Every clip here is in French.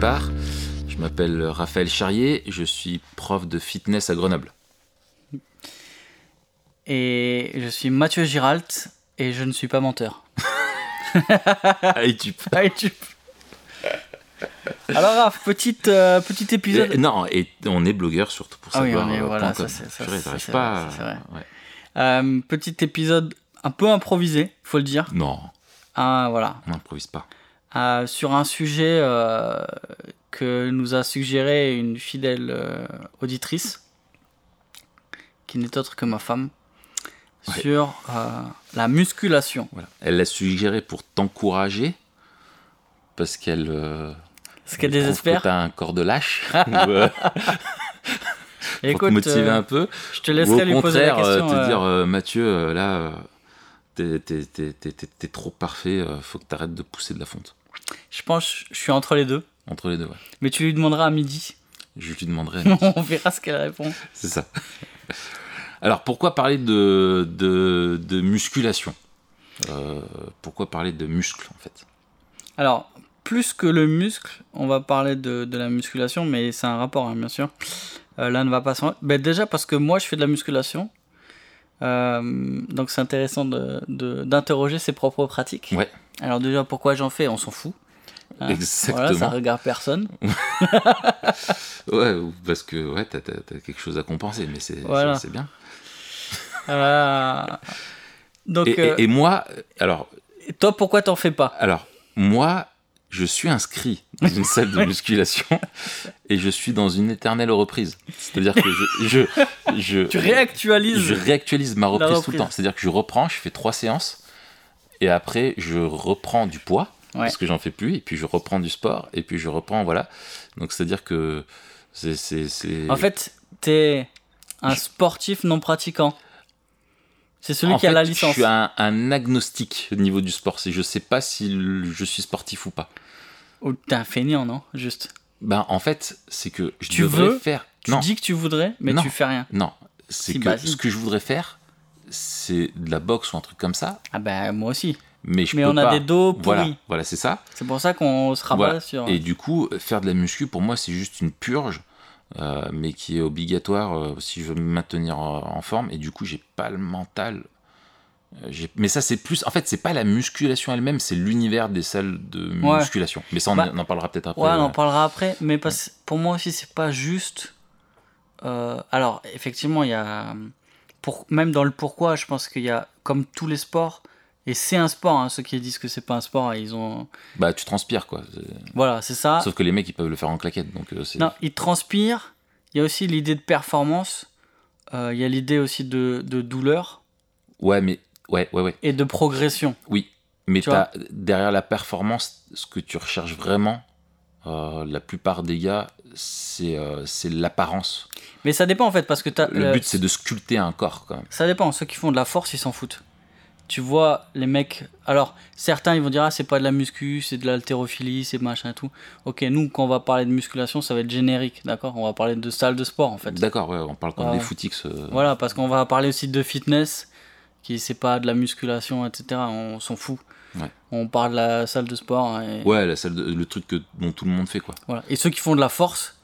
départ. Je m'appelle Raphaël Charrier, je suis prof de fitness à Grenoble. Et je suis Mathieu Giralt et je ne suis pas menteur. Ah, et tu- Allez, tu- Alors Raph, petite, euh, petit épisode. Et- non, et on est blogueur surtout pour Ah oui, savoir. on est- euh, voilà, ça, c'est- ça, pas. vrai, c'est vrai. ouais. Euh, petit épisode un peu improvisé, faut le dire. Non, Ah, voilà. on n'improvise pas. Euh, sur un sujet euh, que nous a suggéré une fidèle euh, auditrice, qui n'est autre que ma femme, Ouais. sur euh, la musculation. Voilà. Elle l'a suggéré pour t'encourager parce qu'elle. euh, Ce qu'elle désespère. Que t'as un corps de lâche. pour Écoute, te motiver un peu. je te laisserai lui poser la contraire, question. te dire Mathieu, là, t'es- trop parfait, faut que t'arrêtes de pousser de la fonte. Je pense que je suis entre les deux. Entre les deux, ouais. Mais tu lui demanderas à midi. Je lui demanderai. On verra ce qu'elle répond. C'est ça. Alors, pourquoi parler de, de, de musculation? Euh, Pourquoi parler de muscles, en fait? Alors, plus que le muscle, on va parler de, de la musculation, mais c'est un rapport, hein, bien sûr. Euh, L'un ne va pas sans. Ben, déjà parce que moi, je fais de la musculation. Euh, donc, c'est intéressant de- de- d'interroger ses propres pratiques. Ouais. Alors, déjà, pourquoi j'en fais? On s'en fout. Hein, Exactement. Voilà, ça regarde personne. Ouais, ou parce que ouais, t'as t'as quelque chose à compenser, mais c'est Voilà. bien. Euh, Donc, Et, euh, et- et moi, alors, toi, pourquoi t'en fais pas? Alors, moi, je suis inscrit dans une salle de musculation et je suis dans une éternelle reprise. C'est-à-dire que je, je, je, Tu réactualises. je réactualise ma reprise, tout le temps. C'est-à-dire que je reprends, je fais trois séances et après je reprends du poids Ouais. parce que j'en fais plus et puis je reprends du sport et puis je reprends voilà. Donc c'est-à-dire que c'est c'est c'est- En fait, t'es un sportif non pratiquant. C'est celui En qui a la licence. Je suis un, un agnostique au niveau du sport. C'est je sais pas si je suis sportif ou pas. Ou t'es un feignant, non? Juste. Ben en fait, c'est que je Tu devrais veux faire. Tu non, dis que tu voudrais, mais Non. tu fais rien. non, c'est que bah, ce que je voudrais faire, c'est de la boxe ou un truc comme ça, Ah ben moi aussi. mais je mais peux on a pas. des dos pourris. Voilà, voilà, c'est ça. C'est pour ça qu'on se rabat Voilà. sur. Et du coup, faire de la muscu, pour moi, c'est juste une purge, euh, mais qui est obligatoire euh, si je veux me maintenir en forme. Et du coup, j'ai pas le mental. Euh, Mais ça, c'est plus. En fait, c'est pas la musculation elle-même, c'est l'univers des salles de Ouais. musculation. Mais ça, on, Bah, en parlera peut-être après. Ouais, on en parlera après. Mais parce, pour moi aussi, c'est pas juste. euh, alors, effectivement, il y a. Pour, même dans le pourquoi, je pense qu'il y a, comme tous les sports, et c'est un sport, hein, ceux qui disent que c'est pas un sport, ils ont. Bah, tu transpires, quoi. Voilà, c'est ça. Sauf que les mecs, ils peuvent le faire en claquette. Donc, euh. Non, ils transpirent. Il y a aussi l'idée de performance. euh, Il y a l'idée aussi de, de douleur Ouais, mais. Ouais, ouais, ouais. et de progression. Oui. Mais Tu derrière la performance, ce que tu recherches vraiment, euh, la plupart des gars, c'est euh, l'apparence. Mais ça dépend en fait, parce que t'as, Le euh, but, c'est de sculpter un corps, quand même. Ça dépend. Ceux qui font de la force, ils s'en foutent. Tu vois, les mecs. Alors, certains, ils vont dire, ah, c'est pas de la muscu, c'est de l'haltérophilie, c'est machin et tout. Ok, nous, quand on va parler de musculation, ça va être générique, d'accord? On va parler de salle de sport, en fait. D'accord, ouais, on parle comme Ouais. des footix. euh, Voilà, parce qu'on va parler aussi de fitness, qui c'est pas de la musculation, etc. On s'en fout. Ouais. On parle de la salle de sport. hein, et, Ouais, la salle de- le truc que, dont tout le monde fait, quoi. voilà. et ceux qui font de la force,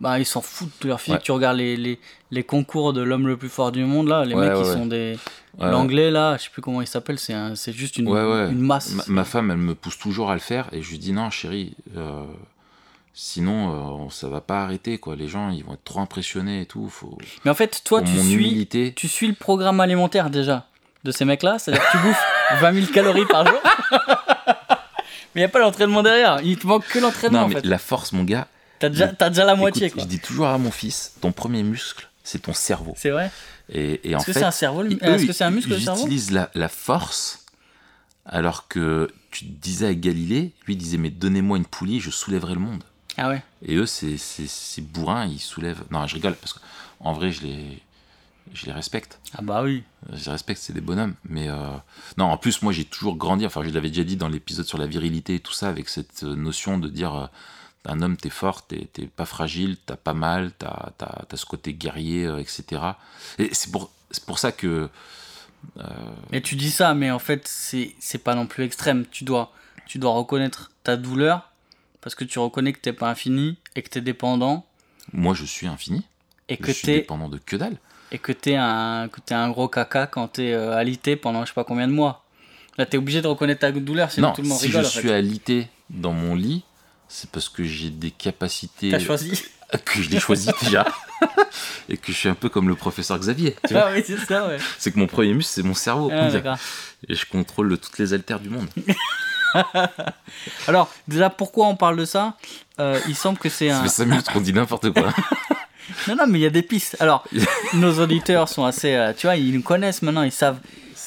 bah, ils s'en foutent de leur physique. Ouais. Tu regardes les, les, les concours de l'homme le plus fort du monde, là, les Ouais, mecs, ouais. sont des. L'anglais, là, je sais plus comment il s'appelle, c'est un- c'est juste une, Ouais, ouais. une masse. Ma, ma femme, elle me pousse toujours à le faire et je lui dis non, chérie, euh, sinon euh, ça va pas arrêter, quoi. Les gens, ils vont être trop impressionnés et tout. Faut... Mais en fait, toi, tu suis, humilité. tu suis le programme alimentaire déjà de ces mecs-là. C'est-à-dire que tu bouffes 20 000 calories par jour. Mais il n'y a pas l'entraînement derrière. Il te manque que l'entraînement Non, en mais fait. la force, mon gars. T'as déjà, t'as déjà la moitié écoute, quoi. Je dis toujours à mon fils, ton premier muscle, c'est ton cerveau. C'est vrai Et, et en Est-ce que fait, c'est un cerveau le- Est-ce que c'est un muscle le ils cerveau utilisent la, la force, alors que tu disais à Galilée, lui il disait mais donnez-moi une poulie, je soulèverai le monde. Ah ouais. Et eux, c'est c'est- c'est bourrin, ils soulèvent. Non, je rigole, parce qu'en vrai, je les, je les respecte. Ah bah oui. Je les respecte, c'est des bonhommes. Mais euh, non, en plus, moi, j'ai toujours grandi. Enfin, je l'avais déjà dit dans l'épisode sur la virilité et tout ça, avec cette euh, notion de dire euh, un homme, t'es fort, t'es pas fragile, t'as pas mal, t'as as, ce côté guerrier, euh, etc. Et c'est pour, c'est pour ça que. Mais tu dis ça, mais en fait, c'est c'est pas non plus extrême. Tu dois, tu dois reconnaître ta douleur parce que tu reconnais que t'es pas infini et que t'es dépendant Moi, je suis infini. et Je que suis t'es dépendant de que dalle. et que t'es un que t'es un gros caca quand t'es euh, alité pendant je sais pas combien de mois. Là, t'es obligé de reconnaître ta douleur, sinon non, tout le monde si rigole. je en fait. suis alité dans mon lit, c'est parce que j'ai des capacités T'as choisi. que je l'ai choisi déjà. et que je suis un peu comme le professeur Xavier. Tu vois Ah oui, c'est ça, ouais. c'est que mon premier muscle, c'est mon cerveau. Ah, et je contrôle toutes les haltères du monde. Alors, déjà, pourquoi on parle de ça? Euh, Il semble que c'est Ça un. fait 5 minutes qu'on dit n'importe quoi. Non, non, mais il y a des pistes. Alors, nos auditeurs sont assez. euh, tu vois, ils nous connaissent maintenant, ils savent,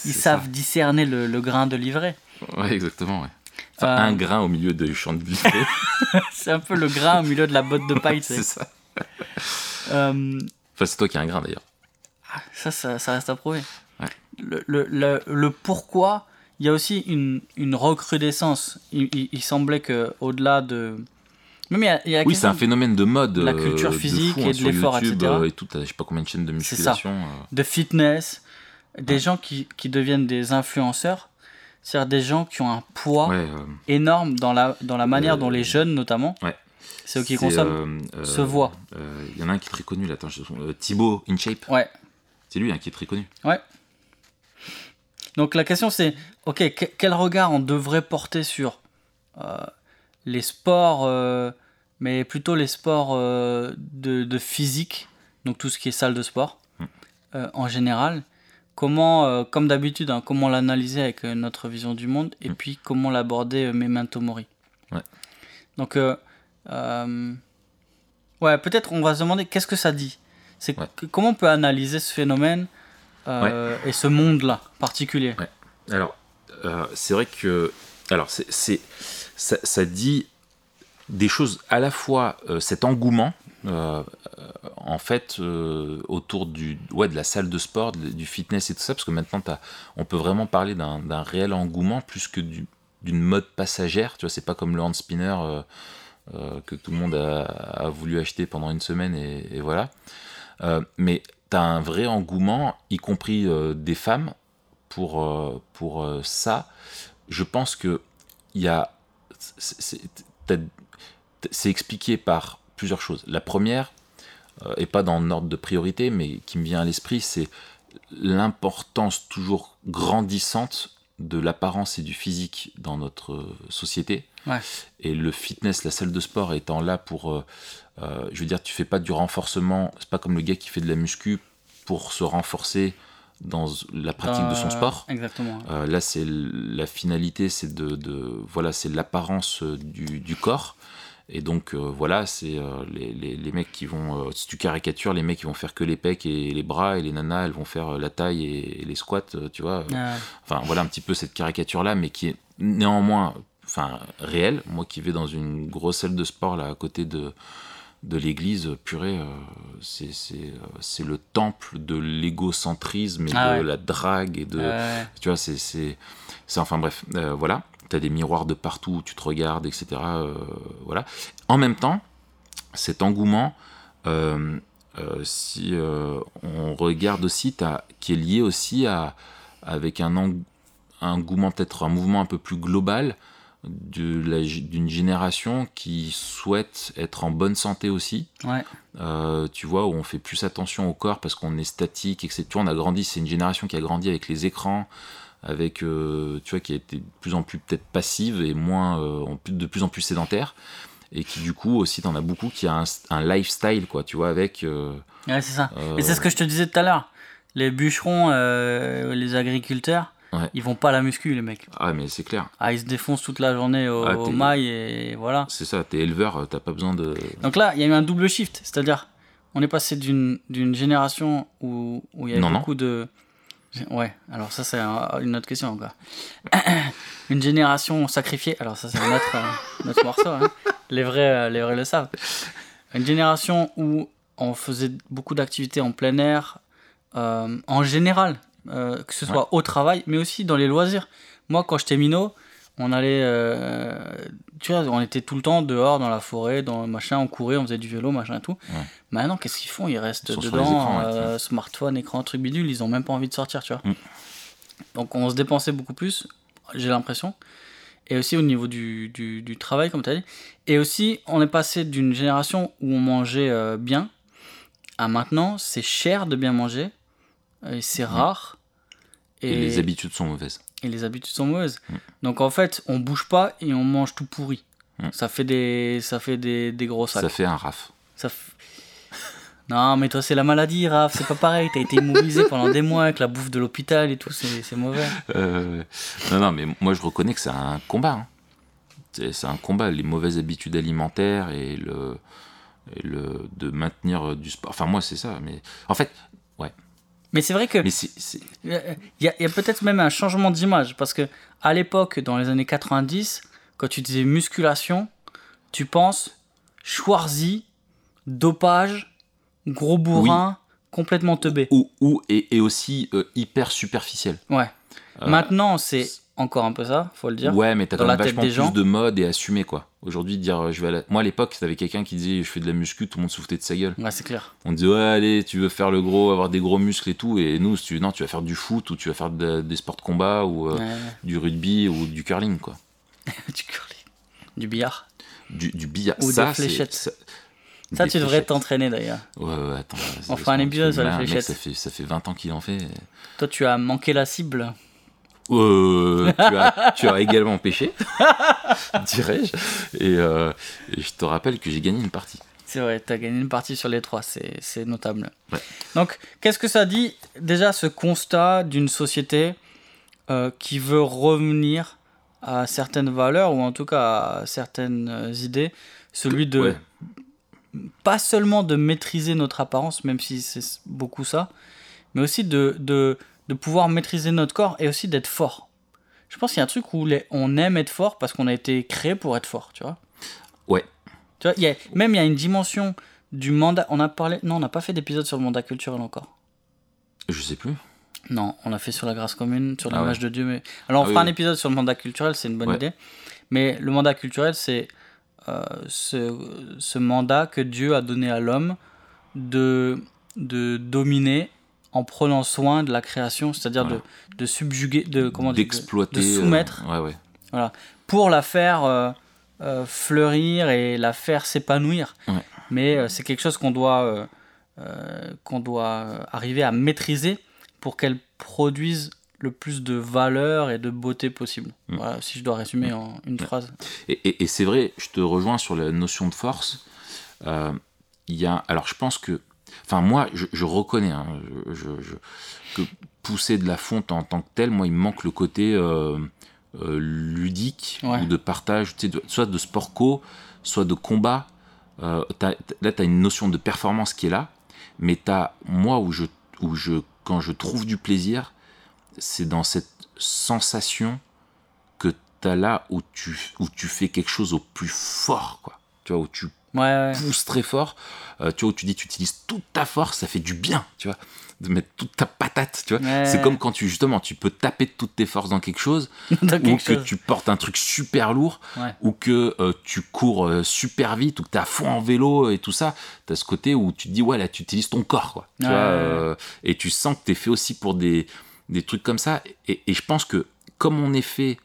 ils savent discerner le, le grain de l'ivraie. ça. Ouais, exactement. Ouais. Enfin, un grain au milieu du champ de livret. C'est un peu le grain au milieu de la botte de paille, c'est ça. Euh, Enfin, c'est toi qui as un grain d'ailleurs. ça, ça, ça reste à prouver. Ouais. Le, le, le, le pourquoi, il y a aussi une, une recrudescence. Il, il, il semblait que au-delà de. Même il y a, il y a Oui, c'est un phénomène de mode. De la euh, culture de physique et hein, de l'effort, etc. euh, et tout, je sais pas combien de chaînes de ça. musculation. de fitness, des gens qui, qui deviennent des influenceurs, c'est-à-dire des gens qui ont un poids Ouais, euh, énorme dans la, dans la manière Euh, dont les jeunes, notamment, ouais. c'est eux qui consomment, euh, se voient. Il y en a un qui est très connu là. Attends, je... Thibaut InShape. Ouais. C'est lui hein, qui est très connu. Donc la question c'est, ok, que- quel regard on devrait porter sur euh, les sports, euh, mais plutôt les sports euh, de, de physique, donc tout ce qui est salle de sport, Mm. euh, en général. Comment, euh, comme d'habitude, hein, comment l'analyser avec euh, notre vision du monde, et Mm. puis comment l'aborder euh, Memento Mori. Ouais. Donc, euh, ouais, peut-être on va se demander qu'est-ce que ça dit. C'est Ouais. comment on peut analyser ce phénomène et ce monde-là particulier? Alors, c'est vrai que. Alors, c'est, ça, ça dit des choses à la fois cet engouement, en fait, euh, autour du, ouais, de la salle de sport, du fitness et tout ça, parce que maintenant, on peut vraiment parler d'un, réel engouement plus que du- d'une mode passagère. Tu vois, c'est pas comme le hand spinner euh, euh, que tout le monde a, voulu acheter pendant une semaine et, voilà. Mais tu as un vrai engouement, y compris des femmes, pour, pour ça. Je pense que il y a, c'est- expliqué par plusieurs choses. La première, et pas dans l'ordre de priorité, mais qui me vient à l'esprit, c'est l'importance toujours grandissante de l'apparence et du physique dans notre euh, société. Ouais. Et le fitness, la salle de sport étant là pour, euh, euh, je veux dire, tu fais pas du renforcement, c'est pas comme le gars qui fait de la muscu pour se renforcer dans la pratique de son Euh, sport. Exactement. Euh, là, c'est la finalité, c'est de, de- voilà, c'est l'apparence euh, du, du corps. Et donc euh, voilà, c'est euh, les, les, les mecs qui vont, euh, si tu caricatures, les mecs qui vont faire que les pecs et les bras, et les nanas, elles vont faire la taille et, et les squats, tu vois. Enfin voilà un petit peu cette caricature là, mais qui est néanmoins, enfin réelle. Moi qui vais dans une grosse salle de sport là à côté de de l'église, purée, c'est c'est c'est le temple de l'égocentrisme et Ah de la drague et de tu vois, c'est. c'est c'est- Enfin bref, voilà. Tu as des miroirs de partout où tu te regardes, etc. euh, voilà. En même temps, cet engouement, euh, euh, si on regarde aussi, t'as- qui est lié aussi à, avec un, eng- un engouement, peut-être un mouvement un peu plus global d'une génération qui souhaite être en bonne santé aussi. Ouais. Euh, tu vois, où on fait plus attention au corps parce qu'on est statique, etc. On a grandi, c'est une génération qui a grandi avec les écrans, avec, euh, tu vois, qui a été de plus en plus peut-être passive et moins, euh, de plus en plus sédentaire. Et qui, du coup, aussi, t'en as beaucoup qui a un, un lifestyle, quoi, tu vois, avec. euh, Ouais, c'est ça. Et c'est ce que je te disais tout à l'heure. Les bûcherons, les agriculteurs, Ouais. ils vont pas à la muscu, les mecs. Ah, mais c'est clair, Ah, ils se défoncent toute la journée au, Ah, au mail et voilà. c'est ça, t'es éleveur, t'as pas besoin de. Donc là, il y a eu un double shift. C'est-à-dire, on est passé d'une génération où, où il y avait Non, non. beaucoup de. Ouais, alors ça, c'est un- une autre question encore. une génération sacrifiée. Alors ça, c'est notre, euh, notre morceau. hein. Les, vrais, euh, les vrais le savent. Une génération où on faisait beaucoup d'activités en plein air, euh, en général, euh, que ce soit au travail, mais aussi dans les loisirs. Moi, quand j'étais minot, on allait. euh, tu vois, on était tout le temps dehors, dans la forêt, dans le machin, on courait, on faisait du vélo, machin et tout. Ouais. Maintenant, qu'est-ce qu'ils font? Ils restent Ils dedans, écrans, ouais, euh, smartphone, écran, truc bidule, ils ont même pas envie de sortir, tu vois. Mm. Donc on se dépensait beaucoup plus, j'ai l'impression. Et aussi au niveau du, du, du travail, comme tu as dit. Et aussi, on est passé d'une génération où on mangeait euh, bien à maintenant, c'est cher de bien manger, et c'est rare. Et, les habitudes sont mauvaises. Et les habitudes sont mauvaises. Mm. Donc en fait, on bouge pas et on mange tout pourri. Mm. Ça fait des, ça fait des, des gros sacs. Ça fait un raf. Ça f- Non, mais toi, c'est la maladie, Raph, c'est pas pareil. T'as été immobilisé pendant des mois avec la bouffe de l'hôpital et tout, c'est mauvais. Euh, non, non, mais moi je reconnais que c'est un combat. hein. C'est un combat, les mauvaises habitudes alimentaires et le, et le de maintenir du sport. Enfin, moi c'est ça. Mais en fait, Mais c'est vrai que il y a, peut-être même un changement d'image parce que à l'époque, dans les années 90, quand tu disais musculation, tu penses Schwarzy, dopage, gros bourrin, complètement teubé. ou, ou et, et aussi euh, hyper superficiel. Ouais. Euh, Maintenant, c'est encore un peu ça, faut le dire. Ouais, mais t'as quand même vachement des plus gens. de mode et assumé quoi. Aujourd'hui, dire euh, je vais à la- moi à l'époque, t'avais quelqu'un qui disait je fais de la muscu, tout le monde se foutait de sa gueule. Ouais, c'est clair. On disait ouais allez, tu veux faire le gros, avoir des gros muscles et tout, et nous, si tu non, tu vas faire du foot ou tu vas faire de- des sports de combat ou euh, Ouais. du rugby ou du curling quoi. du curling. Du billard. Du, du billard. Ou des ça, c'est- fléchettes. Ça, Ça, des tu devrais t'entraîner d'ailleurs. Ouais, ouais, attends. On fera un épisode sur les mec, fléchettes. Ça fait, ça fait 20 ans qu'il en fait. Toi, tu as manqué la cible. Euh, tu, as, tu as également pêché, dirais-je. Et, euh, et je te rappelle que j'ai gagné une partie. C'est vrai, tu as gagné une partie sur les trois, c'est notable. Ouais. Donc, qu'est-ce que ça dit Déjà, ce constat d'une société euh, qui veut revenir à certaines valeurs, ou en tout cas à certaines idées, celui de Ouais. pas seulement de maîtriser notre apparence, même si c'est beaucoup ça, mais aussi de, de, de pouvoir maîtriser notre corps et aussi d'être fort. Je pense qu'il y a un truc où les- on aime être fort parce qu'on a été créé pour être fort, tu vois. Ouais. Tu vois, il y a, même il y a une dimension du mandat. On a parlé. Non, on n'a pas fait d'épisode sur le mandat culturel encore. Je sais plus. Non, on a fait sur la grâce commune, sur Ah l'image de Dieu. Mais... Alors, on Ah fera oui, un épisode sur le mandat culturel, c'est une bonne Ouais. idée. Mais le mandat culturel, c'est euh, ce, ce mandat que Dieu a donné à l'homme de, de dominer en prenant soin de la création, c'est-à-dire Voilà. de, de subjuguer, de, comment dire, de- D'exploiter. de euh, soumettre ouais, ouais. pour la faire euh, euh, fleurir et la faire s'épanouir. Ouais. Mais euh, c'est quelque chose qu'on doit, euh, euh, qu'on doit euh, arriver à maîtriser pour qu'elle produise le plus de valeur et de beauté possible. Mm. Voilà, si je dois résumer en une phrase. Et, et- et c'est vrai, je te rejoins sur la notion de force. Euh, Il y a, alors je pense que, enfin moi, je, je reconnais hein, je- je- je- que pousser de la fonte en tant que tel, moi, il me manque le côté euh, euh, ludique Ouais. ou de partage, de- soit de sport co, soit de combat. Euh, là, tu as une notion de performance qui est là, mais tu as, moi, où je, où je, quand je trouve du plaisir, c'est dans cette sensation que tu as là où tu, où tu fais quelque chose au plus fort, quoi. Tu vois, où tu Ouais, pousses très fort, euh, tu vois, où tu dis, tu utilises toute ta force, ça fait du bien, tu vois, de mettre toute ta patate, tu vois. Ouais. C'est comme quand tu, justement, tu peux taper de toutes tes forces dans quelque chose, Dans ou que chose. tu portes un truc super lourd, Ouais. ou que euh, tu cours euh, super vite, ou que tu à fond en vélo et tout ça, tu as ce côté où tu te dis, ouais, là, tu utilises ton corps, quoi. Tu Ouais, vois, euh, et tu sens que tu es fait aussi pour des, des trucs comme ça. Et, et je pense que, comme on est fait,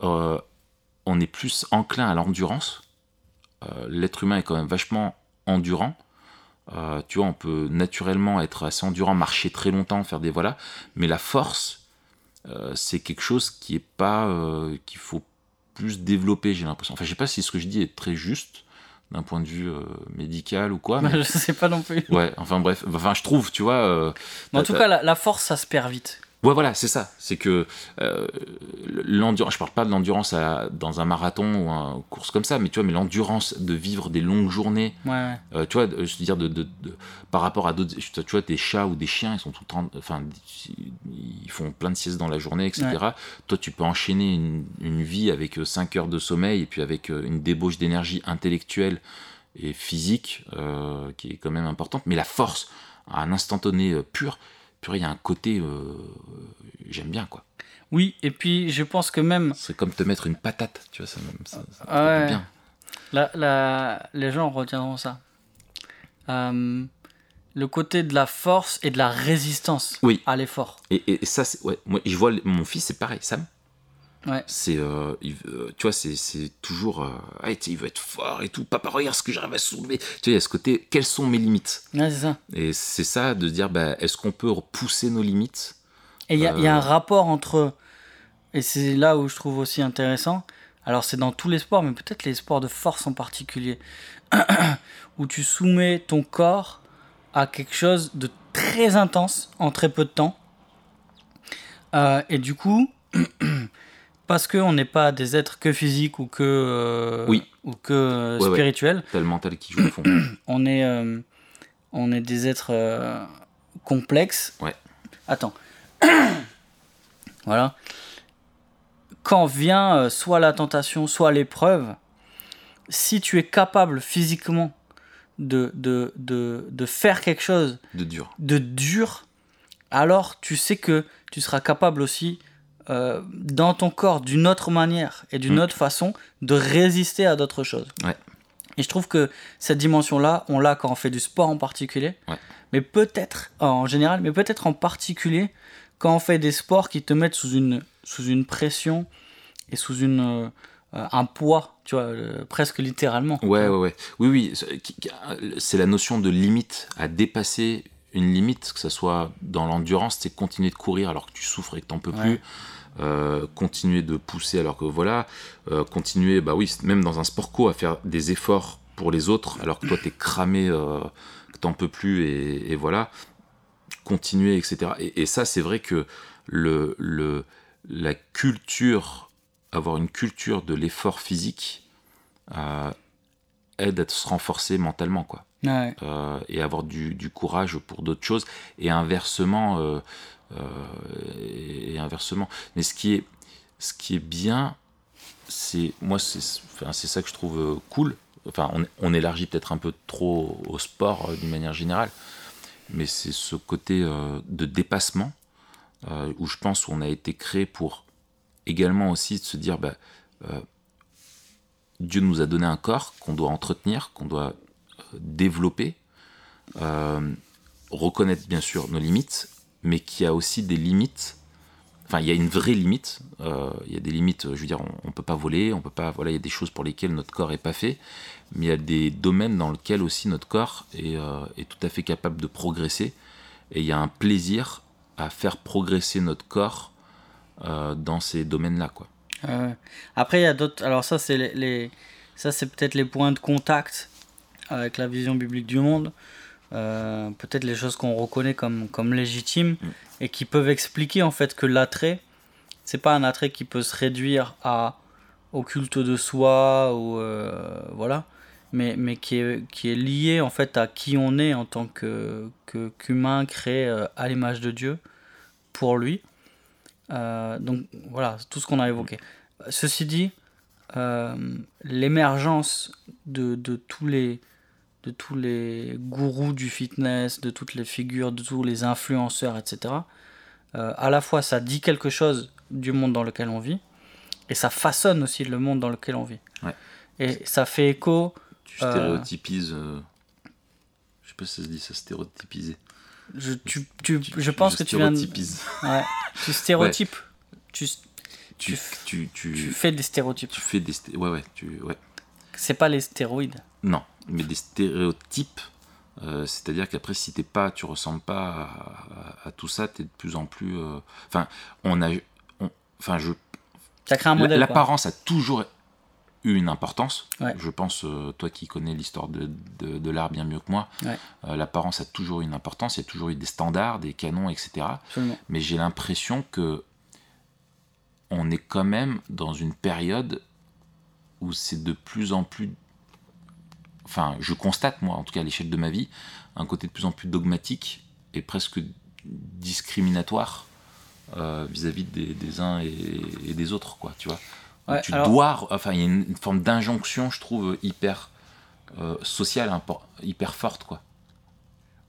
on est plus enclin à l'endurance. Euh, L'être humain est quand même vachement endurant. Euh, tu vois, on peut naturellement être assez endurant, marcher très longtemps, faire des voilà. Mais la force, euh, c'est quelque chose qui est pas euh, qu'il faut plus développer, j'ai l'impression. Enfin, je sais pas si ce que je dis est très juste d'un point de vue médical ou quoi. Mais... je sais pas non plus. Ouais, enfin bref, enfin je trouve, tu vois. en tout cas, la, la force, ça se perd vite. Ouais, voilà, c'est ça. C'est que euh, l'endurance, je parle pas de l'endurance dans un marathon ou une course comme ça, mais tu vois, mais l'endurance de vivre des longues journées, Ouais, euh, tu vois, je veux dire, de, de- de- par rapport à d'autres, tu vois, des chats ou des chiens, ils sont tout le temps, enfin, ils font plein de siestes dans la journée, etc. Toi, tu peux enchaîner une, une vie avec 5 heures de sommeil et puis avec euh, une débauche d'énergie intellectuelle et physique euh, qui est quand même importante, mais la force à un instantané euh, pur, purée, il y a un côté, euh, j'aime bien, quoi. Oui, et puis je pense que même. C'est comme te mettre une patate, tu vois, ça, ça, ça Ah ouais. bien. La, la- les gens retiendront ça. Euh, le côté de la force et de la résistance Oui. à l'effort. Et, et- et ça, c'est, ouais, moi, je vois mon fils, c'est pareil, Sam. Ouais. C'est, euh, tu vois, c'est, c'est toujours, euh, ah, il veut être fort et tout. Papa, regarde ce que j'arrive à soulever. Tu vois, il y a ce côté, quelles sont mes limites? Ouais, c'est ça. Et c'est ça, de se dire, bah, est-ce qu'on peut repousser nos limites? Et il y, a- il y a un Euh. rapport entre. Et c'est là où je trouve aussi intéressant. Alors, c'est dans tous les sports, mais peut-être les sports de force en particulier. où tu soumets ton corps à quelque chose de très intense en très peu de temps. Euh, et du coup, parce qu'on n'est pas des êtres que physiques ou que, euh, Oui. ou que euh, Ouais, ouais. spirituels, le mental qui joue au fond. on est, euh, on est des êtres complexes. Ouais. Attends. voilà. Quand vient soit la tentation, soit l'épreuve, si tu es capable physiquement de, de, de, de faire quelque chose de dur. de dur, alors tu sais que tu seras capable aussi, euh, dans ton corps, d'une autre manière et d'une Mm. autre façon, de résister à d'autres choses. Ouais. Et je trouve que cette dimension-là, on l'a quand on fait du sport en particulier, Ouais. mais peut-être en général, mais peut-être en particulier quand on fait des sports qui te mettent sous une, sous une pression et sous une, euh, euh, un poids, tu vois, euh, presque littéralement. Ouais, ouais, ouais. Oui, oui, c'est la notion de limite, à dépasser une limite, que ce soit dans l'endurance, c'est continuer de courir alors que tu souffres et que t'en peux Ouais. plus. euh, continuer de pousser alors que voilà, euh, continuer, bah oui, même dans un sport co, à faire des efforts pour les autres alors que toi t'es cramé, euh, que t'en peux plus et, et voilà, continuer, etc. Et, et ça, c'est vrai que le, le, la culture, avoir une culture de l'effort physique, euh, aide à se renforcer mentalement, quoi. Euh, et avoir du, courage pour d'autres choses. Et inversement, euh, euh, et inversement. Mais ce qui est, ce qui est bien, c'est moi, c'est c'est ça que je trouve cool. Enfin, on, élargit peut-être un peu trop au sport d'une manière générale, mais c'est ce côté de dépassement où je pense qu'on a été créé pour également aussi de se dire, bah, Dieu nous a donné un corps qu'on doit entretenir, qu'on doit développer, euh, reconnaître bien sûr nos limites, mais qui a aussi des limites. Enfin, il y a une vraie limite. euh, Il y a des limites. Je veux dire, on, on peut pas voler, on peut pas. Voilà, il y a des choses pour lesquelles notre corps est pas fait, mais il y a des domaines dans lesquels aussi notre corps est, euh, est tout à fait capable de progresser. Et il y a un plaisir à faire progresser notre corps dans ces domaines-là, quoi. Après, il y a d'autres. Alors, ça, c'est les- ça, c'est peut-être les points de contact avec la vision biblique du monde. Euh, peut-être les choses qu'on reconnaît comme, comme légitimes Mm. et qui peuvent expliquer en fait que l'attrait, c'est pas un attrait qui peut se réduire à au culte de soi ou euh, voilà, mais, mais qui, est, qui est lié en fait à qui on est en tant que que- qu'humain créé euh, à l'image de Dieu pour lui. Euh, donc voilà, tout ce qu'on a évoqué. Ceci dit, l'émergence de, de tous les de tous les gourous du fitness, de toutes les figures, de tous les influenceurs, etc. euh, à la fois, ça dit quelque chose du monde dans lequel on vit, et ça façonne aussi le monde dans lequel on vit. Ouais. Et ça fait écho. Tu stéréotypises. euh, Je sais pas si ça se dit ça, stéréotypiser. Je, tu, tu- Tu- je pense que tu viens ouais, tu stéréotypes. Tu, Tu, Tu- tu, tu, tu fais des stéréotypes. tu fais des. sté- Ouais, ouais, tu, ouais. C'est pas les stéroïdes. Non, mais des stéréotypes. euh, C'est-à-dire qu'après, si t'es pas, tu ressembles pas à, à- à tout ça, t'es de plus en plus. euh, Enfin, on a. Enfin, je. Ça crée un modèle. L'apparence a toujours eu une importance. Ouais. Je pense, euh, toi qui connais l'histoire de, de, de l'art bien mieux que moi, Ouais. l'apparence a toujours eu une importance. Il y a toujours eu des standards, des canons, etc. Absolument. mais j'ai l'impression que on est quand même dans une période où c'est de plus en plus enfin je constate moi en tout cas à l'échelle de ma vie un côté de plus en plus dogmatique et presque discriminatoire euh, vis-à-vis des, des uns et, et des autres quoi tu vois Ouais, tu alors- dois enfin il y a une, une forme d'injonction je trouve hyper euh, sociale hyper forte quoi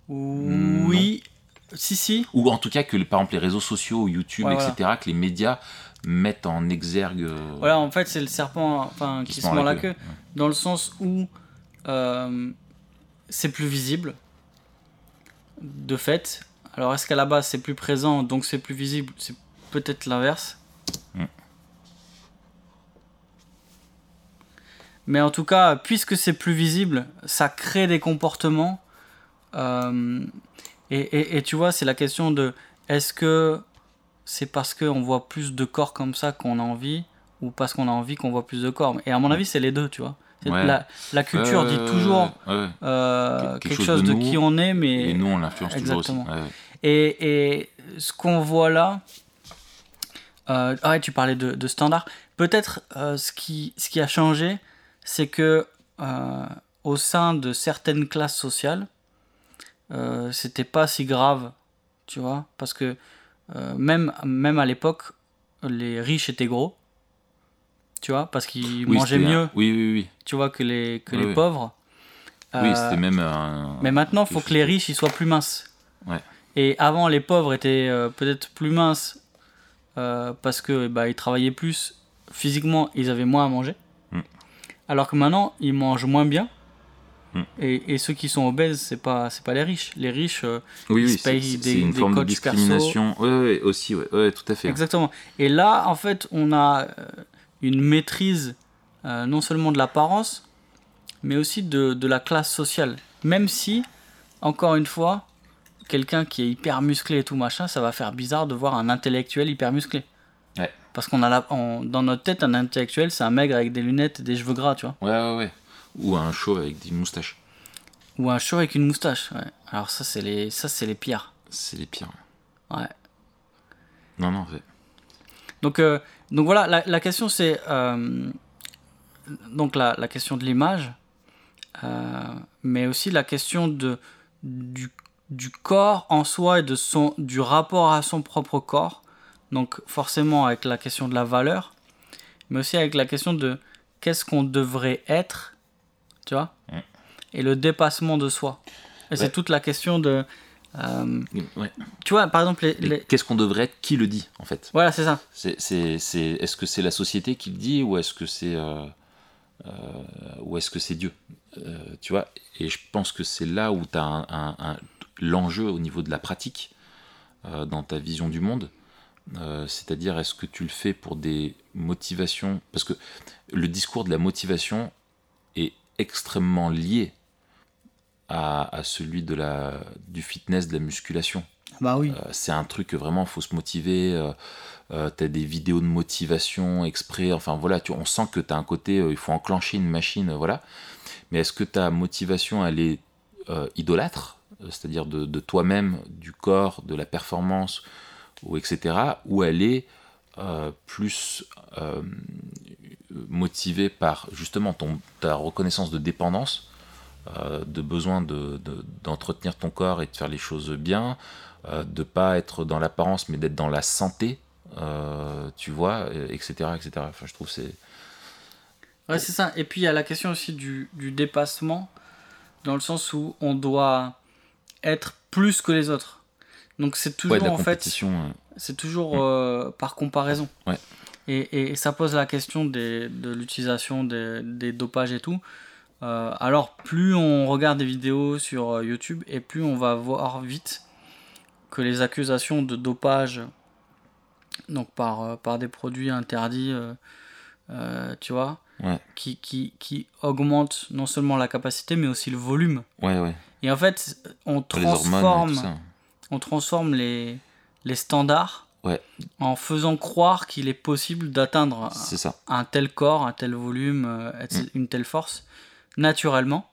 Oui, Si, si. Ou en tout cas que, par exemple, les réseaux sociaux, YouTube, Ouais, etc., que les médias mettent en exergue. euh, Voilà, en fait, c'est le serpent enfin, qui, se mord la queue. Dans le sens où euh, c'est plus visible, de fait. Alors, est-ce qu'à la base, c'est plus présent, donc c'est plus visible? C'est peut-être l'inverse. Mais en tout cas, puisque c'est plus visible, ça crée des comportements. euh, et, et- et tu vois, c'est la question de est-ce que c'est parce qu'on voit plus de corps comme ça qu'on a envie ou parce qu'on a envie qu'on voit plus de corps Et à mon avis, c'est les deux, tu vois. Ouais. La, la culture dit toujours ouais, euh, Quelque quelque, chose de qui on est, mais Et nous, on l'influence toujours aussi. Ouais, et, et ce qu'on voit là, euh, ah ouais, tu parlais de, de standard. Peut-être euh, ce, qui, ce qui a changé, c'est que euh, au sein de certaines classes sociales, c'était pas si grave, tu vois, parce que euh, même, même à l'époque, les riches étaient gros, tu vois, parce qu'ils Oui, mangeaient un- mieux, Oui, oui, oui. tu vois, que les, que Oui, les pauvres. Oui, Euh, c'était même un. mais maintenant, il faut que les riches ils soient plus minces. Ouais. Et avant, les pauvres étaient euh, peut-être plus minces parce que bah, ils travaillaient plus physiquement, ils avaient moins à manger. Mm. Alors que maintenant, ils mangent moins bien. Et, et ceux qui sont obèses, c'est pas c'est pas les riches. Les riches, euh, Oui, ils oui, payent des- une des forme de discrimination. Oui, ouais, aussi, ouais, ouais, tout à fait. exactement. Et là, en fait, on a euh, une maîtrise euh, non seulement de l'apparence, mais aussi de, de la classe sociale. Même si, encore une fois, quelqu'un qui est hyper musclé et tout machin, ça va faire bizarre de voir un intellectuel hyper musclé. Ouais. Parce qu'on a la, on- dans notre tête, un intellectuel, c'est un maigre avec des lunettes et des cheveux gras, tu vois. Ouais, ouais, ouais. Ou un chauve avec des moustaches. Ou un chaud avec une moustache. Ouais. Alors ça, c'est les, ça, c'est les pires. C'est les pires. Ouais. Non, non, ouais. Donc, euh, donc voilà, la, la question c'est euh, donc la, la question de l'image, euh, mais aussi la question de, du, du corps en soi et de son, du rapport à son propre corps. Donc forcément avec la question de la valeur, mais aussi avec la question de qu'est-ce qu'on devrait être, tu vois, Ouais. et le dépassement de soi. Et Ouais. c'est toute la question de... euh, Ouais. tu vois, par exemple, les- Mais les... Qu'est-ce qu'on devrait être Qui le dit, en fait? Voilà, c'est ça. C'est, c'est, c'est, est-ce que c'est la société qui le dit ou est-ce que c'est, euh, euh, ou est-ce que c'est Dieu? Tu vois Et je pense que c'est là où tu as un, un- un- l'enjeu au niveau de la pratique dans ta vision du monde. Euh, c'est-à-dire, est-ce que tu le fais pour des motivations? Parce que le discours de la motivation extrêmement lié à, à celui de la, du fitness, de la musculation. Bah oui. Euh, c'est un truc que vraiment faut se motiver. Euh, euh, t'as des vidéos de motivation exprès. Enfin voilà, tu, on sent que t'as un côté, euh, il faut enclencher une machine, voilà. Mais est-ce que ta motivation, elle est euh, idolâtre, c'est-à-dire de, de toi-même, du corps, de la performance, ou etc. Ou elle est plus motivée par justement ton, ta reconnaissance de dépendance, euh, de besoin de- de- d'entretenir ton corps et de faire les choses bien, euh, de pas être dans l'apparence mais d'être dans la santé, euh, tu vois, et- etc., etc. Enfin, je trouve que c'est Ouais, c'est ça. Et puis il y a la question aussi du, du dépassement, dans le sens où on doit être plus que les autres. Donc c'est toujours ouais, en fait, c'est toujours euh, par comparaison. Ouais. Et, ça pose la question des, de l'utilisation des, des dopages et tout. Euh, alors plus on regarde des vidéos sur euh, YouTube et plus on va voir vite que les accusations de dopage, donc par, euh, par des produits interdits, euh, euh, tu vois, Ouais. qui, qui, qui augmentent non seulement la capacité mais aussi le volume. Ouais, ouais. Et en fait, on hormones, transforme, on transforme les, les standards Ouais. en faisant croire qu'il est possible d'atteindre un tel corps, un tel volume, euh, etc., une telle force, naturellement.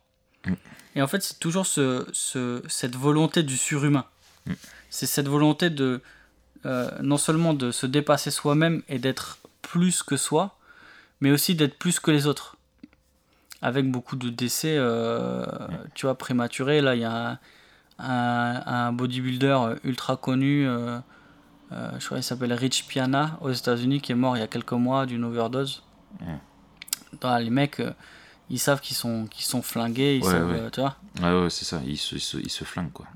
Mm. Et en fait, c'est toujours ce, ce- cette volonté du surhumain. Mm. C'est cette volonté de euh, non seulement de se dépasser soi-même et d'être plus que soi, mais aussi d'être plus que les autres. Avec beaucoup de décès, euh, tu vois, prématurés. Là, il y a un, un- un bodybuilder ultra connu, euh, je crois qu'il s'appelle Rich Piana, aux États-Unis, qui est mort il y a quelques mois d'une overdose. Les mecs, euh, ils savent qu'ils sont, qu'ils sont flingués, ils Ouais, savent, ouais. euh, tu vois. Ouais, ouais, c'est ça. Il se, il se, il se flingue, quoi.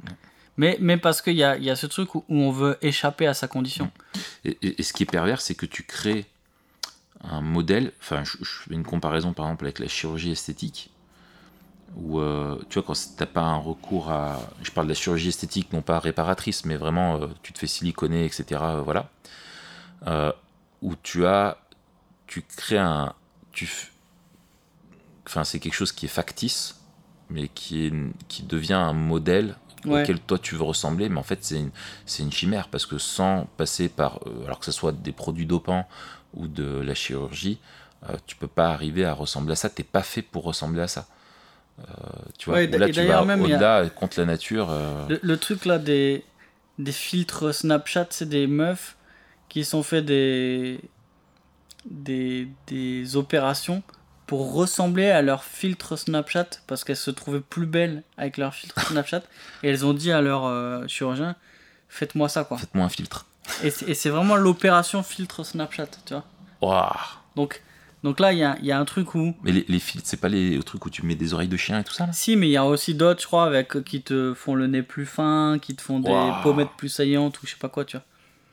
Mais, mais parce qu'il y a, y a ce truc où, où on veut échapper à sa condition. Et, et- et ce qui est pervers, c'est que tu crées un modèle. Enfin, je, je fais une comparaison par exemple avec la chirurgie esthétique. Où, euh, tu vois, quand t'as pas un recours à. Je parle de la chirurgie esthétique, non pas réparatrice, mais vraiment, euh, tu te fais siliconer, etc. euh, voilà. Où tu as. Tu crées un. Tu, enfin, c'est quelque chose qui est factice, mais qui, est, qui devient un modèle Ouais. auquel toi tu veux ressembler, mais en fait c'est une, c'est une chimère parce que sans passer par, alors que ce soit des produits dopants ou de la chirurgie, tu peux pas arriver à ressembler à ça. T'es pas fait pour ressembler à ça. Euh, tu vois, Ouais, Ou là tu vas a- au-delà contre la nature. euh, Le, le truc là des, des filtres Snapchat, c'est des meufs qui sont fait des, des, des opérations pour ressembler à leur filtre Snapchat parce qu'elles se trouvaient plus belles avec leur filtre Snapchat et elles ont dit à leur euh, chirurgien faites-moi ça quoi. Faites-moi un filtre. Et c'est vraiment l'opération filtre Snapchat, tu vois. Ouah. Donc, donc là, il y a, il y a un truc où. Mais les, les filtres, c'est pas les trucs où tu mets des oreilles de chien et tout ça là? Si, mais il y a aussi d'autres, je crois, avec, euh, qui te font le nez plus fin, qui te font des pommettes plus saillantes ou je sais pas quoi, tu vois.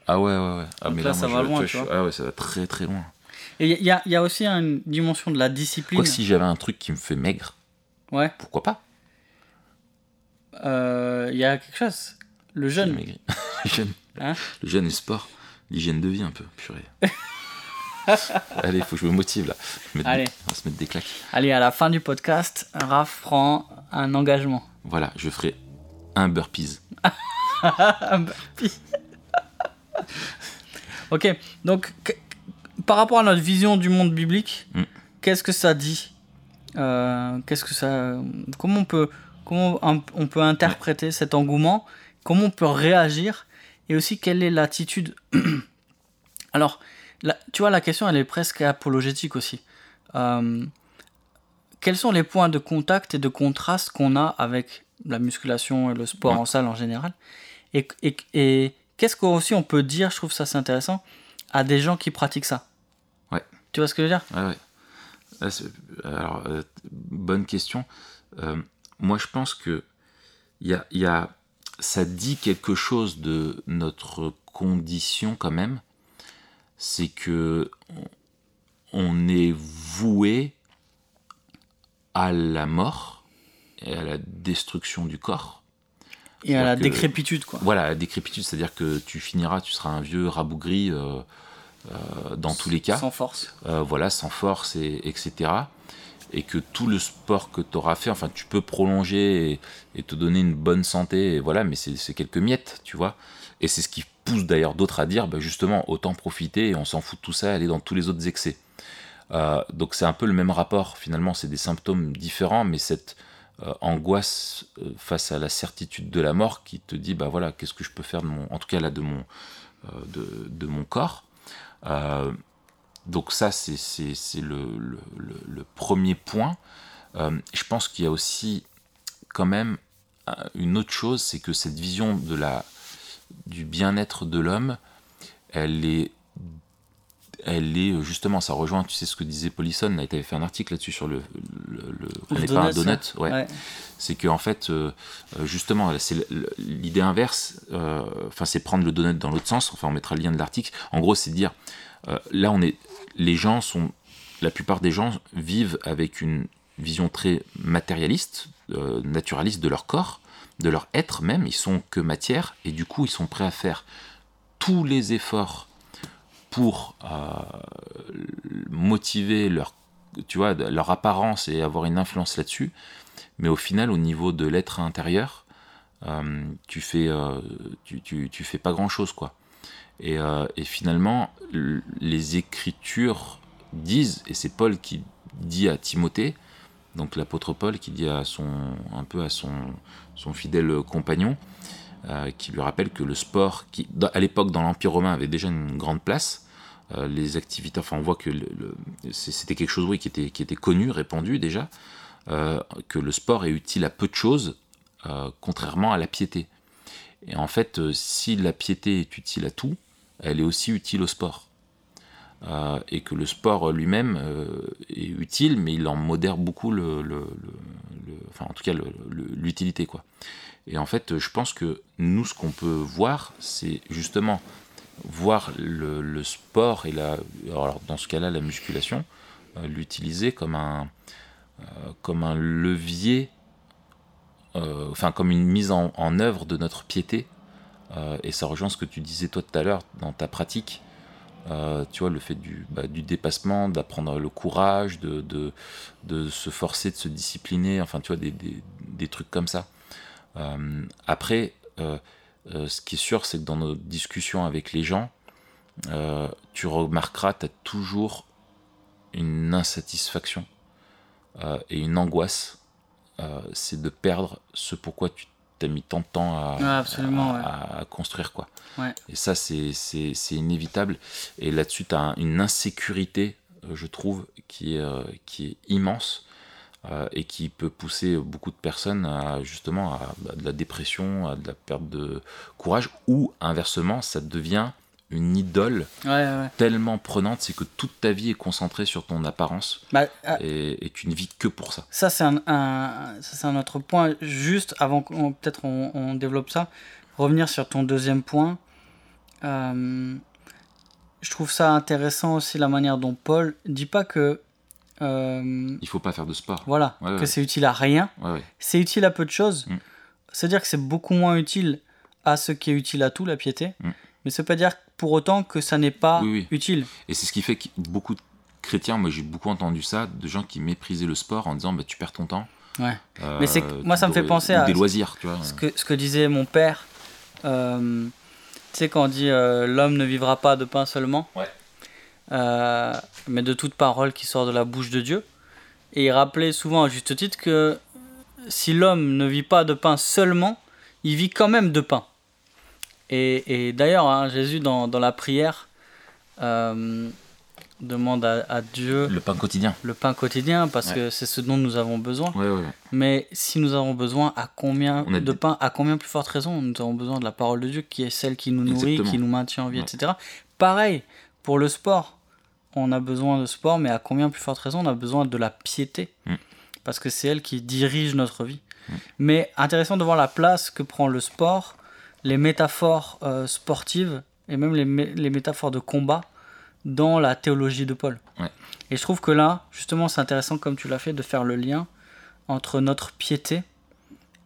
Ah ouais, ouais, ouais. Ah, Donc mais là, ça moi, va je- loin, tu vois. Ah ouais, ça va très très loin. Et il y, a- y aussi une dimension de la discipline. Quoique si j'avais un truc qui me fait maigre, Ouais, pourquoi pas? Euh, il y a quelque chose. Le Je jeûne. le jeûne. Hein? Le jeûne et le sport. L'hygiène de vie un peu, purée. Allez, faut que je me motive là. Allez. On va se mettre des claques. Allez, à la fin du podcast, Raph prend un engagement. Voilà, je ferai un burpees. Un burpee. ok, donc par rapport à notre vision du monde biblique, Mm. qu'est-ce que ça dit Euh, Qu'est-ce que ça Comment on peut comment on on peut interpréter cet engouement Comment on peut réagir Et aussi quelle est l'attitude Alors, la- tu vois, la question elle est presque apologétique aussi. Euh, quels sont les points de contact et de contraste qu'on a avec la musculation et le sport Ouais. en salle en général? Et, et, et qu'est-ce qu'aussi on peut dire, je trouve ça c'est intéressant, à des gens qui pratiquent ça? Ouais. Tu vois ce que je veux dire? Ouais, ouais. C'est- alors, euh, bonne question. Euh, moi, je pense que y a, y a, ça dit quelque chose de notre condition quand même. C'est que on- est voué à la mort et à la destruction du corps. Et à la que- décrépitude, quoi. Voilà, la décrépitude, c'est-à-dire que tu finiras, tu seras un vieux rabougri euh, euh, dans tous les cas. Sans force. euh, voilà, sans force, et, etc. Et que tout le sport que tu auras fait, enfin, tu peux prolonger et, et te donner une bonne santé, et voilà, mais c'est quelques miettes, tu vois. Et c'est ce qui pousse d'ailleurs d'autres à dire, bah, justement, autant profiter et on s'en fout de tout ça, aller dans tous les autres excès. Euh, donc c'est un peu le même rapport, finalement, c'est des symptômes différents, mais cette euh, angoisse euh, face à la certitude de la mort qui te dit, bah voilà, qu'est-ce que je peux faire de mon, en tout cas là, de mon, de, de mon corps. Donc ça, c'est le, le- premier point. Je pense qu'il y a aussi quand même une autre chose, c'est que cette vision de la, du bien-être de l'homme, elle est, elle est justement, ça rejoint, tu sais ce que disait Polisson, tu avais fait un article là-dessus sur le, le, le- on Le n'est pas un donut, donut, ouais. Ouais. c'est que en fait euh, euh, justement c'est l'idée inverse euh, enfin c'est prendre le donut dans l'autre sens enfin on mettra le lien de l'article. En gros c'est de dire euh, là on est les gens sont la plupart des gens vivent avec une vision très matérialiste euh, naturaliste de leur corps de leur être même ils sont que matière et du coup ils sont prêts à faire tous les efforts pour euh, motiver leur tu vois leur apparence et avoir une influence là-dessus mais au final, au niveau de l'être intérieur, euh, tu fais, euh, tu, tu, tu fais pas grand chose, quoi. Et, et finalement, les Écritures disent, et c'est Paul qui dit à Timothée, donc l'apôtre Paul qui dit à son, un peu à son, fidèle compagnon, euh, qui lui rappelle que le sport, qui à l'époque dans l'Empire romain avait déjà une grande place, euh, les activités, enfin on voit que c'était quelque chose qui, était, connu, répandu déjà, euh, que le sport est utile à peu de choses, contrairement à la piété. Et en fait, si la piété est utile à tout, elle est aussi utile au sport. Euh, et que le sport lui-même euh, est utile, mais il en modère beaucoup le, enfin en tout cas l'utilité quoi. Et en fait, je pense que nous, ce qu'on peut voir, c'est justement voir le, sport et la, alors dans ce cas-là, la musculation, euh, l'utiliser comme un, comme un levier, enfin comme une mise en, œuvre de notre piété. Et ça rejoint ce que tu disais toi tout à l'heure dans ta pratique. Euh, tu vois, le fait du, bah, dépassement, d'apprendre le courage, de, de, se forcer, de se discipliner, enfin, tu vois, des, trucs comme ça. Euh, après, euh, ce qui est sûr, c'est que dans nos discussions avec les gens, tu remarqueras, tu as toujours une insatisfaction et une angoisse. C'est de perdre ce pourquoi tu t'as mis tant de temps à, absolument, à- ouais. à- à construire. Quoi. Ouais. Et ça, c'est c'est- c'est inévitable. Et là-dessus, tu as une insécurité, euh, je trouve, qui est, euh, qui est immense euh, et qui peut pousser beaucoup de personnes à justement à, à de la dépression, à de la perte de courage, ou inversement, ça devient une idole Ouais, ouais. tellement prenante, c'est que toute ta vie est concentrée sur ton apparence Bah, ah, et, et tu ne vis que pour ça. Ça, c'est un, un- ça, c'est un autre point. Juste avant qu'on peut-être on, on développe ça, revenir sur ton deuxième point. Euh, je trouve ça intéressant aussi la manière dont Paul dit pas que euh, Il faut pas faire de sport. voilà Ouais, que c'est utile à rien. C'est utile à peu de choses. Mm. C'est-à-dire que c'est beaucoup moins utile à ce qui est utile à tout, la piété. Mm. Mais ça veut pas dire pour autant que ça n'est pas Oui, oui. utile. Et c'est ce qui fait que beaucoup de chrétiens, moi j'ai beaucoup entendu ça, de gens qui méprisaient le sport en disant bah, tu perds ton temps. Ouais. Euh, Mais c'est moi, ça me fait penser à- des loisirs, tu vois. Ce que, ce que disait mon père, euh, tu sais, quand on dit euh, l'homme ne vivra pas de pain seulement, Ouais. mais de toute parole qui sort de la bouche de Dieu. Et il rappelait souvent à juste titre que si l'homme ne vit pas de pain seulement, il vit quand même de pain. Et, et d'ailleurs, hein, Jésus, dans, dans la prière, euh, demande à, à Dieu Le pain quotidien. le pain quotidien parce Ouais. que c'est ce dont nous avons besoin. Ouais, ouais, ouais. Mais si nous avons besoin, à combien de pain, à combien plus forte raison Nous avons besoin de la parole de Dieu qui est celle qui nous nourrit, Exactement. qui nous maintient en vie, etc. Pareil pour le sport. On a besoin de sport, mais à combien plus forte raison on a besoin de la piété Mm. Parce que c'est elle qui dirige notre vie. Mais intéressant de voir la place que prend le sport, les métaphores euh, sportives et même les, mé- les métaphores de combat dans la théologie de Paul. Ouais. Et je trouve que là, justement, c'est intéressant, comme tu l'as fait, de faire le lien entre notre piété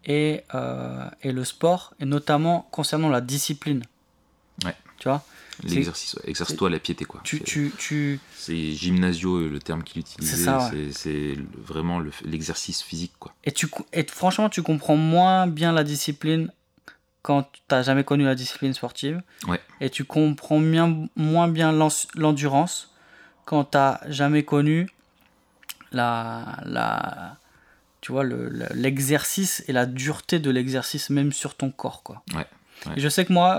et, euh, et le sport, et notamment concernant la discipline. Ouais. Tu vois L'exercice, ouais. exerce-toi la piété, quoi. tu, C'est- tu, tu... C'est gymnasio, euh, le terme qu'il utilisait. C'est ouais. Le- vraiment le- l'exercice physique, quoi. Et, tu, et franchement, tu comprends moins bien la discipline quand tu n'as jamais connu la discipline sportive. Ouais. Et tu comprends bien, moins bien l'endurance quand tu n'as jamais connu la, la, tu vois, le- le- l'exercice et la dureté de l'exercice, même sur ton corps. Quoi. Ouais, ouais. Et je sais que moi,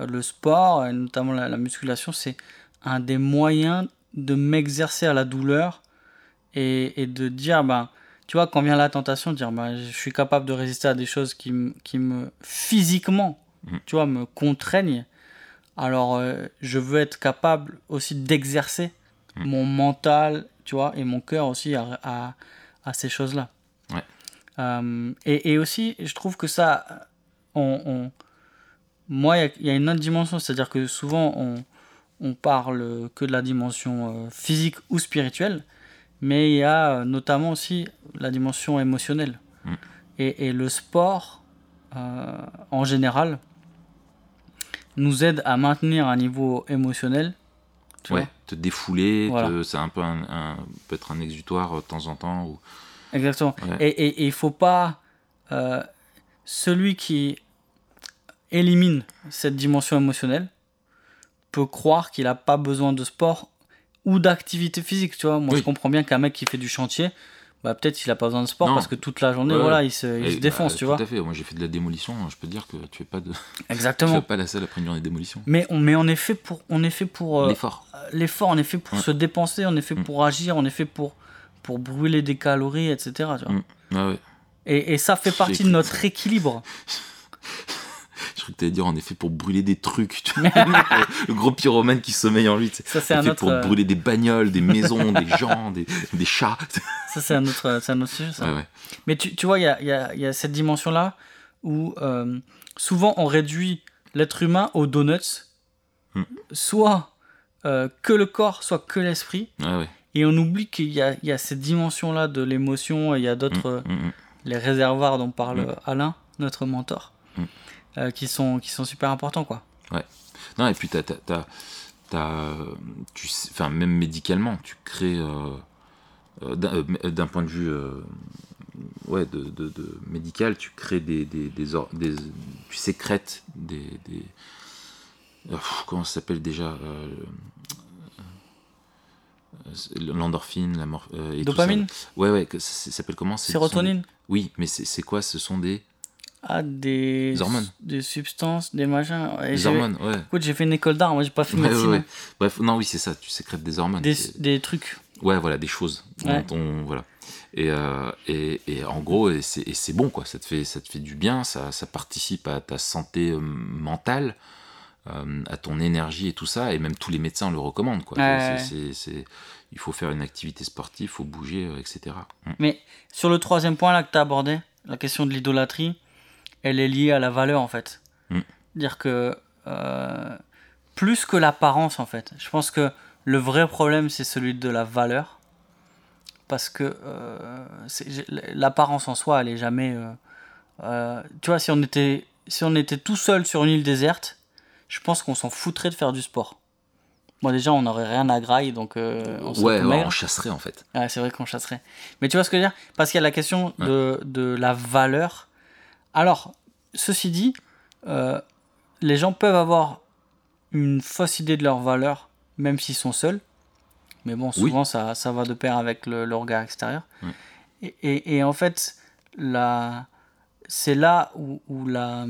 euh, le sport, et notamment la, la musculation, c'est un des moyens de m'exercer à la douleur et, et de dire, ben, tu vois, quand vient la tentation, de dire, ben, je suis capable de résister à des choses qui, me- qui me, physiquement, Mhm. tu vois, me contraignent. Alors, euh, je veux être capable aussi d'exercer Mhm. mon mental, tu vois, et mon cœur aussi à, à, à ces choses-là. Ouais. Euh, et, et aussi, je trouve que ça, on, on- moi, il y a- il y, a une autre dimension, c'est-à-dire que souvent, on, on parle que de la dimension euh, physique ou spirituelle, mais il y a euh, notamment aussi la dimension émotionnelle. Mm. Et, et le sport, euh, en général, nous aide à maintenir un niveau émotionnel. tu Ouais, vois. te défouler, Voilà. c'est un peu un, un- peut être un exutoire euh, de temps en temps. Ou... Exactement. Ouais. Et, il faut pas. euh, celui qui élimine cette dimension émotionnelle peut croire qu'il n'a pas besoin de sport ou d'activité physique. Tu vois, moi Oui. je comprends bien qu'un mec qui fait du chantier, bah, peut-être il n'a pas besoin de sport Non. parce que toute la journée, Ouais, voilà, il se, il Et, se défonce, bah, tu tout vois. à fait. Moi, j'ai fait de la démolition. Je peux te dire que tu fais pas de, tu fais Exactement. pas la salle après une journée de démolition. Mais on, mais on est fait pour, on est fait pour euh, L'effort. l'effort, on est fait pour Ouais. se dépenser, on est fait Mm. pour agir, on est fait pour, pour brûler des calories, etc. tu vois. Mm. Ouais, ouais. Et, et ça fait partie de notre équilibre. Je crois que t'allais dire en effet pour brûler des trucs. le gros pyromane qui sommeille en lui. Ça, c'est un autre, pour euh, brûler des bagnoles, des maisons, des gens, des, des chats. Ça, c'est un autre, c'est un autre sujet. ça. Ouais, ouais. Mais tu, tu vois, il y a, il y a- il y a cette dimension-là où euh, souvent on réduit l'être humain aux donuts, Hmm. soit euh, que le corps, soit que l'esprit, ouais. et on oublie qu'il y a, il y a cette dimension-là de l'émotion, et il y a d'autres, euh, Mm, mm, les réservoirs dont parle Hmm. euh, Alain, notre mentor, Hmm. Euh, qui, sont, qui sont super importants. Quoi. Non, et puis t'as, t'as, t'as- tu enfin, même médicalement, tu crées, euh, euh, d'un, d'un point de vue ouais, de, de- de médical, tu crées des, des, des, or- des- tu sécrètes des, des comment ça s'appelle déjà l'endorphine, la mor- euh, et tout ça. Dopamine, Ouais, ouais, ça, ça s'appelle comment? C'est- sont sérotonine, Oui, mais c'est, c'est quoi? Ce sont des, ah, des, Des hormones. des substances, des machins. Et des hormones, ouais. Écoute, j'ai fait une école d'art, moi j'ai pas fait Ouais, médecine. ouais. Bref, non, oui, c'est ça, tu sécrètes des hormones. Des, trucs. Ouais, voilà, des choses. On- voilà. Et, euh, et, et en gros, et c'est bon, quoi. Ça te fait, ça te fait du bien, ça, ça participe à ta santé euh, mentale, euh, à ton énergie et tout ça. Et même tous les médecins le recommandent, quoi. C'est- il faut faire une activité sportive, il faut bouger, etc. Mm. Mais sur le troisième point là que tu as abordé, la question de l'idolâtrie, elle est liée à la valeur en fait. Mm. Dire que euh, plus que l'apparence en fait. Je pense que le vrai problème c'est celui de la valeur. Parce que euh, l'apparence en soi elle est jamais. euh, tu vois, si on, était, si on était tout seul sur une île déserte, je pense qu'on s'en foutrait de faire du sport. Moi déjà on n'aurait rien à grailler donc on Ouais, ouais, on chasserait, en fait. Ouais, c'est vrai qu'on chasserait. Mais tu vois ce que je veux dire? Parce qu'il y a la question de, de la valeur. Alors, ceci dit, euh, les gens peuvent avoir une fausse idée de leur valeur, même s'ils sont seuls. Mais bon, souvent, ça, ça va de pair avec le, le regard extérieur. Et, et- et en fait, la, c'est là où, où la,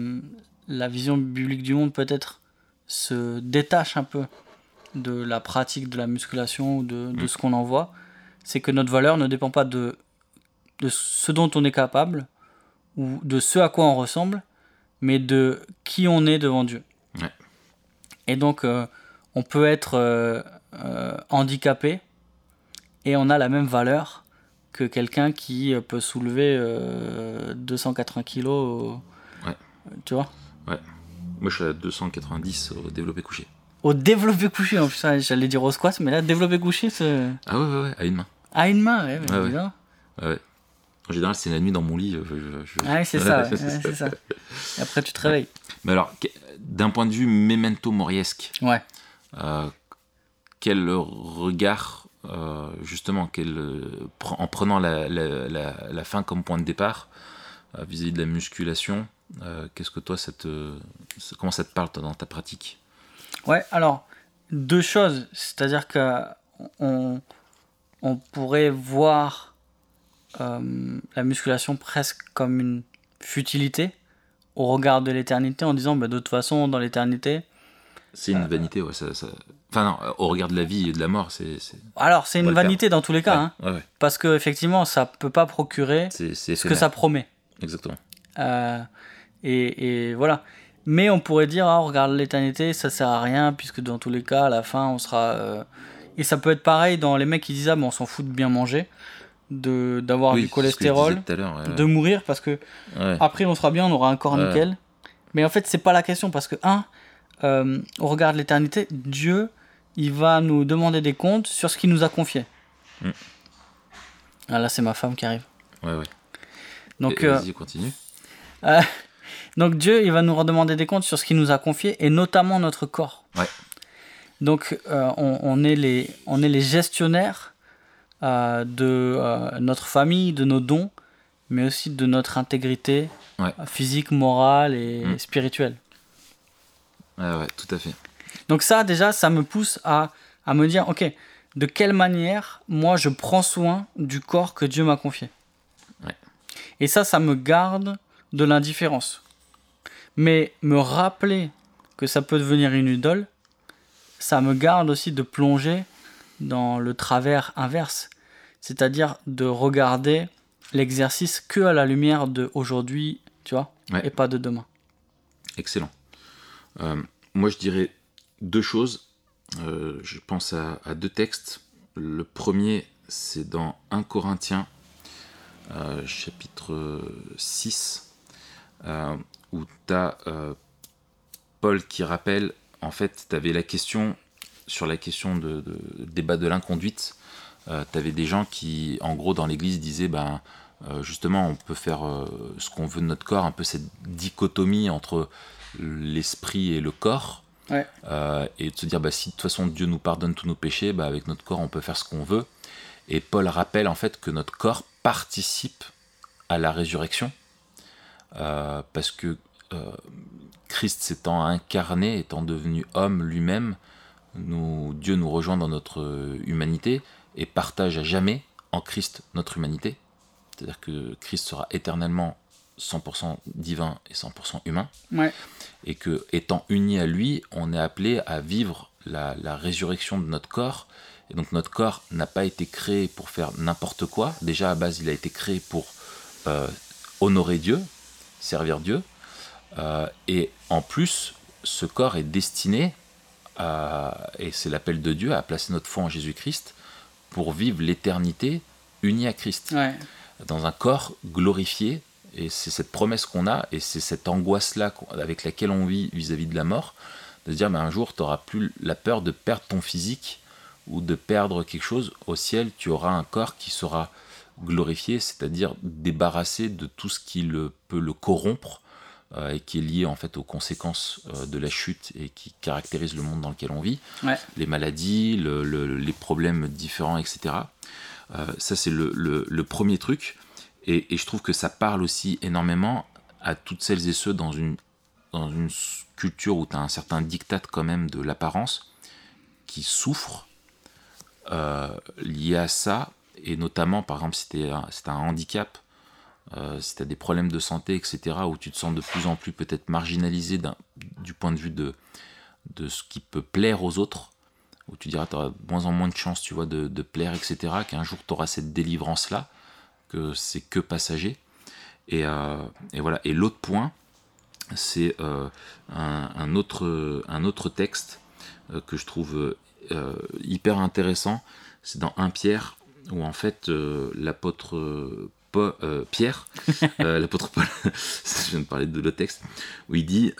la vision biblique du monde peut-être se détache un peu de la pratique de la musculation ou de, de Mm. ce qu'on en voit. C'est que notre valeur ne dépend pas de, de ce dont on est capable ou de ce à quoi on ressemble, mais de qui on est devant Dieu. Ouais. Et donc, euh, on peut être euh, euh, handicapé et on a la même valeur que quelqu'un qui peut soulever euh, 280 kilos. Ouais. Tu vois? Moi, je suis à 290 au développé couché. Au développé couché, en plus, j'allais dire au squat, mais là, développé couché, c'est. Ah ouais, ouais, ouais, à une main. À une main, ouais, Ouais, ouais. Ouais, ouais. En général, c'est la nuit dans mon lit. euh, je- Ouais, c'est ça, ouais, ouais, c'est ça. Et après, tu te réveilles. Mais alors, d'un point de vue memento moriesque, Ouais. Euh, quel regard, euh, justement, quel, en prenant la, la- la- la fin comme point de départ vis-à-vis de la musculation, euh, qu'est-ce que toi, ça te, ça- comment ça te parle toi, dans ta pratique? Ouais, alors, deux choses. C'est-à-dire que on, on pourrait voir euh, la musculation presque comme une futilité au regard de l'éternité en disant bah, de toute façon, dans l'éternité. C'est une vanité, ouais. Ça, ça- Enfin, non, au regard de la vie et de la mort, c'est. Alors, c'est une vanité dans tous les cas, ouais, hein, ouais, ouais. parce que effectivement, ça peut pas procurer ce que ça promet. Exactement. Euh, et, et voilà. Mais on pourrait dire, ah, regarde l'éternité, ça sert à rien, puisque dans tous les cas, à la fin, on sera. euh, Et ça peut être pareil dans les mecs qui disent, ah, mais on s'en fout de bien manger, de d'avoir Oui, du cholestérol, ouais, de mourir, parce que ouais. après, on sera bien, on aura un corps nickel. Mais en fait, c'est pas la question, parce que, un, euh, au regard de l'éternité, Dieu, il va nous demander des comptes sur ce qu'il nous a confié. Mm. Ah, là, c'est ma femme qui arrive. ouais, ouais. Donc, euh, Vas-y, continue. Donc Dieu, il va nous redemander des comptes sur ce qu'il nous a confié et notamment notre corps. Ouais. Donc euh, on, on est les, on est les gestionnaires euh, de euh, notre famille, de nos dons, mais aussi de notre intégrité Ouais. physique, morale et Mm. spirituelle. Ouais, ouais, tout à fait. Donc ça déjà, ça me pousse à, à me dire, ok, de quelle manière moi je prends soin du corps que Dieu m'a confié? Ouais. Et ça, ça me garde de l'indifférence. Mais me rappeler que ça peut devenir une idole, ça me garde aussi de plonger dans le travers inverse. C'est-à-dire de regarder l'exercice que à la lumière de aujourd'hui, tu vois, Ouais. et pas de demain. Excellent. Euh, moi, je dirais deux choses. Euh, je pense à, à deux textes. Le premier, c'est dans 1 Corinthiens, euh, chapitre 6, euh, où tu as Paul qui rappelle, en fait, tu avais la question sur la question de, débat de l'inconduite. tu avais des gens qui, en gros, dans l'église disaient, ben, justement, on peut faire ce qu'on veut de notre corps, un peu cette dichotomie entre l'esprit et le corps. et de se dire, bah, si de toute façon Dieu nous pardonne tous nos péchés, bah, avec notre corps on peut faire ce qu'on veut. Et Paul rappelle en fait que notre corps participe à la résurrection, euh, parce que euh, Christ s'étant incarné, étant devenu homme lui-même, nous, Dieu nous rejoint dans notre humanité et partage à jamais en Christ notre humanité. C'est-à-dire que Christ sera éternellement 100% divin et 100% humain. Et que, étant unis à lui, on est appelé à vivre la, la résurrection de notre corps et donc notre corps n'a pas été créé pour faire n'importe quoi. Déjà à base, il a été créé pour euh, honorer Dieu, servir Dieu. Euh, et en plus, ce corps est destiné, à, et c'est l'appel de Dieu, à placer notre foi en Jésus-Christ pour vivre l'éternité unie à Christ. Dans un corps glorifié. Et c'est cette promesse qu'on a, et c'est cette angoisse-là avec laquelle on vit vis-à-vis de la mort, de se dire, mais un jour, tu n'auras plus la peur de perdre ton physique ou de perdre quelque chose, au ciel, tu auras un corps qui sera glorifié, c'est-à-dire débarrassé de tout ce qui le, peut le corrompre euh, et qui est lié en fait aux conséquences euh, de la chute et qui caractérise le monde dans lequel on vit, les maladies, les problèmes différents, etc. Euh, ça c'est le, premier truc, et, et, je trouve que ça parle aussi énormément à toutes celles et ceux dans une, dans une culture où tu as un certain diktat quand même de l'apparence, qui souffrent lié à ça, et notamment, par exemple, si tu un, un handicap, euh, si tu as des problèmes de santé, etc., où tu te sens de plus en plus peut-être marginalisé du point de vue de, ce qui peut plaire aux autres, où tu diras tu auras de moins en moins de chances, tu vois, de, plaire, etc., qu'un jour tu auras cette délivrance-là, que c'est que passager. Et, euh, voilà. Et l'autre point, c'est un, un, autre, un autre texte que je trouve euh, hyper intéressant. C'est dans 1 Pierre, où en fait euh, euh, Pierre, l'apôtre Paul, je viens de parler de le texte, où il dit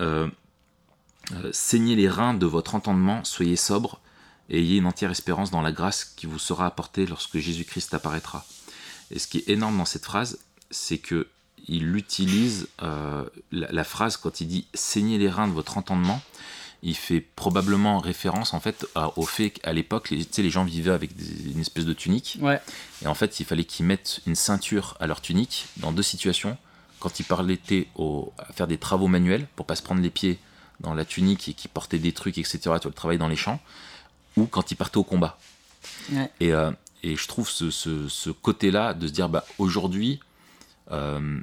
Saignez les reins de votre entendement, soyez sobre, et ayez une entière espérance dans la grâce qui vous sera apportée lorsque Jésus-Christ apparaîtra. Et ce qui est énorme dans cette phrase, c'est que il utilise la, la, phrase quand il dit saignez les reins de votre entendement il fait probablement référence en fait au fait qu'à l'époque, les, les gens vivaient avec une espèce de tunique. Et en fait, il fallait qu'ils mettent une ceinture à leur tunique dans deux situations. Quand ils parlaient au, à faire des travaux manuels pour pas se prendre les pieds dans la tunique et qu'ils portaient des trucs, etc. Tu vois, le travail dans les champs. Ou quand ils partaient au combat. Et, euh, et, je trouve ce, ce, côté-là de se dire, bah, aujourd'hui, euh,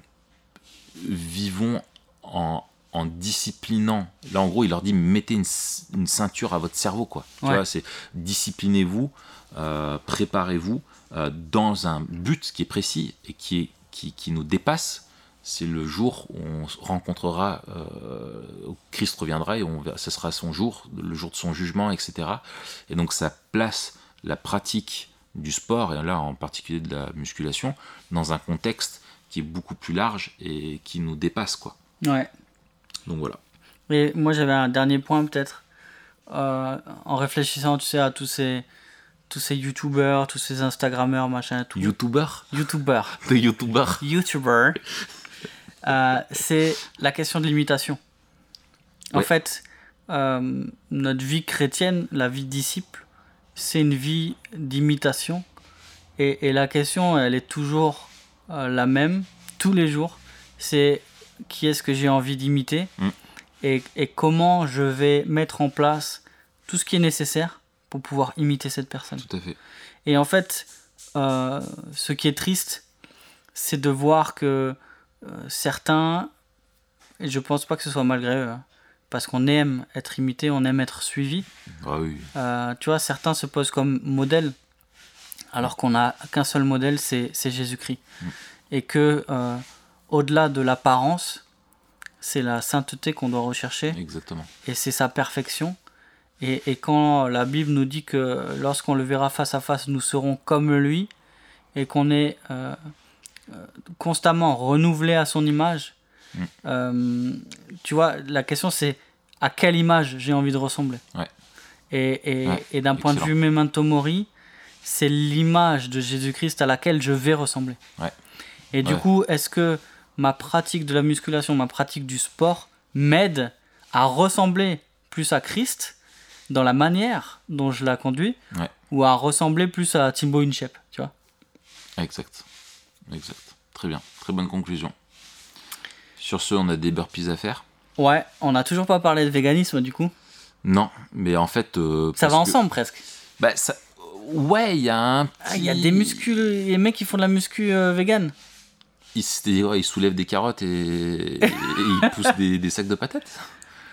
vivons en, en disciplinant. Là, en gros, il leur dit mettez une, ceinture à votre cerveau, quoi. Tu vois, c'est disciplinez-vous, euh, préparez-vous euh, dans un but qui est précis et qui, est, qui, nous dépasse. C'est le jour où on rencontrera, euh, où Christ reviendra et on, ce sera son jour, le jour de son jugement, etc. Et donc, ça place la pratique du sport, et là en particulier de la musculation, dans un contexte qui est beaucoup plus large et qui nous dépasse, quoi. Ouais. Donc voilà. Et moi j'avais un dernier point peut-être. Euh, en réfléchissant, tu sais, à tous ces tous ces youtubeurs, tous ces instagrammeurs, machin, tout. Youtubeurs Youtubeurs. Des youtubeurs. Youtubeurs. Euh, c'est la question de l'imitation. En fait, euh, notre vie chrétienne, la vie disciple, c'est une vie d'imitation. Et, et, la question, elle est toujours la même, tous les jours. C'est qui est-ce que j'ai envie d'imiter mm. et, et, comment je vais mettre en place tout ce qui est nécessaire pour pouvoir imiter cette personne. Tout à fait. Et en fait, euh, ce qui est triste, c'est de voir que euh, certains, et je pense pas que ce soit malgré eux, hein, parce qu'on aime être imité, on aime être suivi. Ah oui. Euh, tu vois, certains se posent comme modèle, alors qu'on n'a qu'un seul modèle, c'est Jésus-Christ. Mm. Et que au-delà de l'apparence, c'est la sainteté qu'on doit rechercher. Exactement. Et c'est sa perfection. Et, et, quand la Bible nous dit que lorsqu'on le verra face à face, nous serons comme lui, et qu'on est euh, euh, constamment renouvelé à son image, Mm. Euh, tu vois, la question c'est à quelle image j'ai envie de ressembler? Ouais. Et, et, Ouais, et d'un point de vue memento mori, c'est l'image de Jésus-Christ à laquelle je vais ressembler. Ouais. Et du coup, est-ce que ma pratique de la musculation, ma pratique du sport m'aide à ressembler plus à Christ dans la manière dont je la conduis Ouais. ou à ressembler plus à Timbo InShape, tu vois Exact. Exact. Très bien. Très bonne conclusion. Sur ce, on a des burpees à faire. Ouais, on n'a toujours pas parlé de véganisme du coup. Non, mais en fait. euh, Ça va que- ensemble presque. Bah, ça... Ouais, il y a un. Ah, Il y a petit- des muscles, les mecs qui font de la muscu euh, vegan. C'est- ouais, ils soulèvent des carottes et, et ils poussent des, des sacs de patates.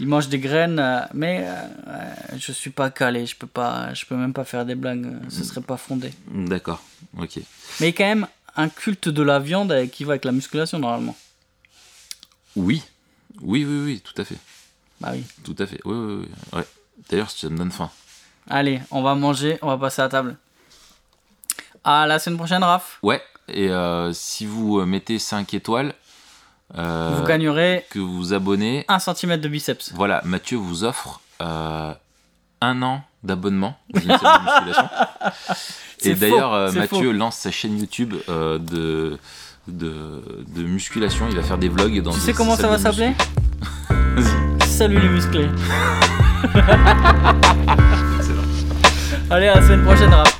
Ils mangent des graines, euh, mais euh, euh, je suis pas calé, je peux pas, je peux même pas faire des blagues, euh, ce serait pas fondé. D'accord, ok. Mais il quand même un culte de la viande qui va avec la musculation normalement. Oui, oui, oui, oui, tout à fait. Bah oui. Tout à fait. Oui, oui, oui. Ouais. D'ailleurs, ça me donne faim. Allez, on va manger, on va passer à table. À la semaine prochaine, Raph. Ouais, et euh, si vous euh, mettez 5 étoiles, euh, Vous gagnerez que vous vous abonnez, 1 cm de biceps. voilà, Mathieu vous offre euh, un an d'abonnement dans une salle de musculation. C'est Et d'ailleurs, Mathieu faux. lance sa chaîne YouTube de, de, de musculation. Il va faire des vlogs dans Tu sais comment ça va s'appeler. Salut les musclés. Allez, à la semaine prochaine, Raph.